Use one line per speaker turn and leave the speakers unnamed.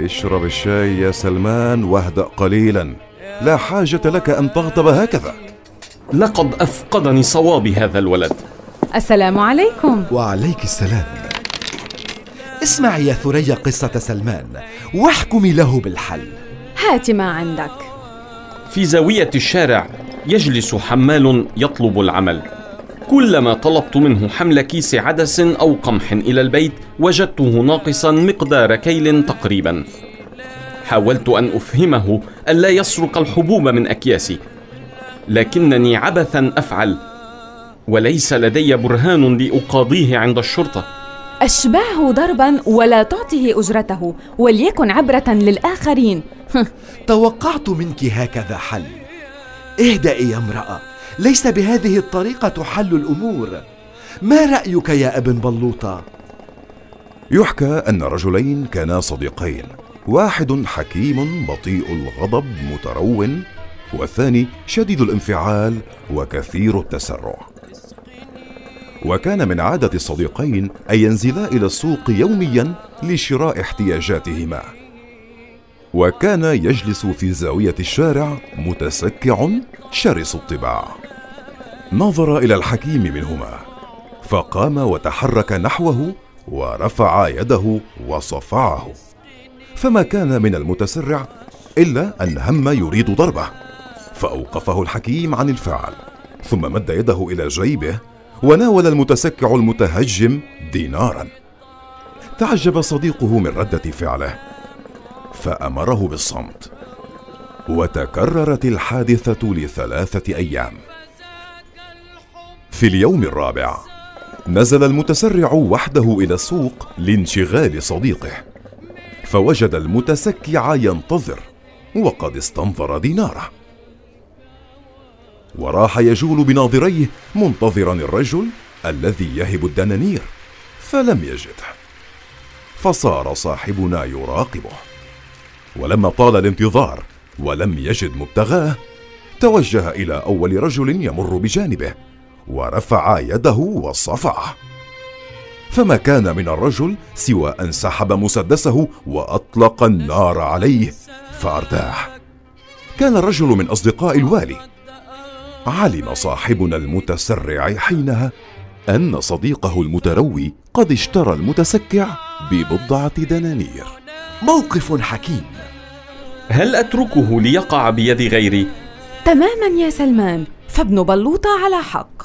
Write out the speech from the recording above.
اشرب الشاي يا سلمان واهدأ قليلا. لا حاجة لك أن تغضب هكذا.
لقد أفقدني صوابي هذا الولد.
السلام عليكم.
وعليك السلام. اسمعي يا ثريا قصة سلمان واحكمي له بالحل.
هات ما عندك.
في زاوية الشارع يجلس حمال يطلب العمل. كلما طلبت منه حمل كيس عدس أو قمح إلى البيت وجدته ناقصا مقدار كيل تقريبا. حاولت أن أفهمه ألا يسرق الحبوب من أكياسي لكنني عبثا أفعل وليس لدي برهان لأقاضيه عند الشرطة.
أشبعه ضربا ولا تعطه أجرته وليكن عبرة للآخرين.
توقعت منك هكذا حل. اهدئي يا امرأة. ليس بهذه الطريقة تحل الأمور. ما رأيك يا أبن بلوطة؟
يحكى أن رجلين كانا صديقين واحد حكيم بطيء الغضب مترون والثاني شديد الانفعال وكثير التسرع. وكان من عادة الصديقين أن ينزلا إلى السوق يوميا لشراء احتياجاتهما. وكان يجلس في زاوية الشارع متسكع شرس الطباع. نظر إلى الحكيم منهما فقام وتحرك نحوه ورفع يده وصفعه. فما كان من المتسرع إلا أن هم يريد ضربه فأوقفه الحكيم عن الفعل ثم مد يده إلى جيبه وناول المتسكع المتهجم دينارا. تعجب صديقه من ردة فعله فأمره بالصمت. وتكررت الحادثة لثلاثة أيام. في اليوم الرابع نزل المتسرع وحده إلى السوق لانشغال صديقه. فوجد المتسكع ينتظر وقد استنظر ديناره. وراح يجول بناظريه منتظرا الرجل الذي يهب الدنانير فلم يجده. فصار صاحبنا يراقبه. ولما طال الانتظار ولم يجد مبتغاه توجه إلى أول رجل يمر بجانبه ورفع يده وصفعه. فما كان من الرجل سوى أن سحب مسدسه وأطلق النار عليه فارتاح كان الرجل من أصدقاء الوالي. علم صاحبنا المتسرع حينها أن صديقه المتروي قد اشترى المتسكع ببضعة دنانير.
موقف حكيم.
هل أتركه ليقع بيد غيري؟
تماما يا سلمان فابن بلوطة على حق.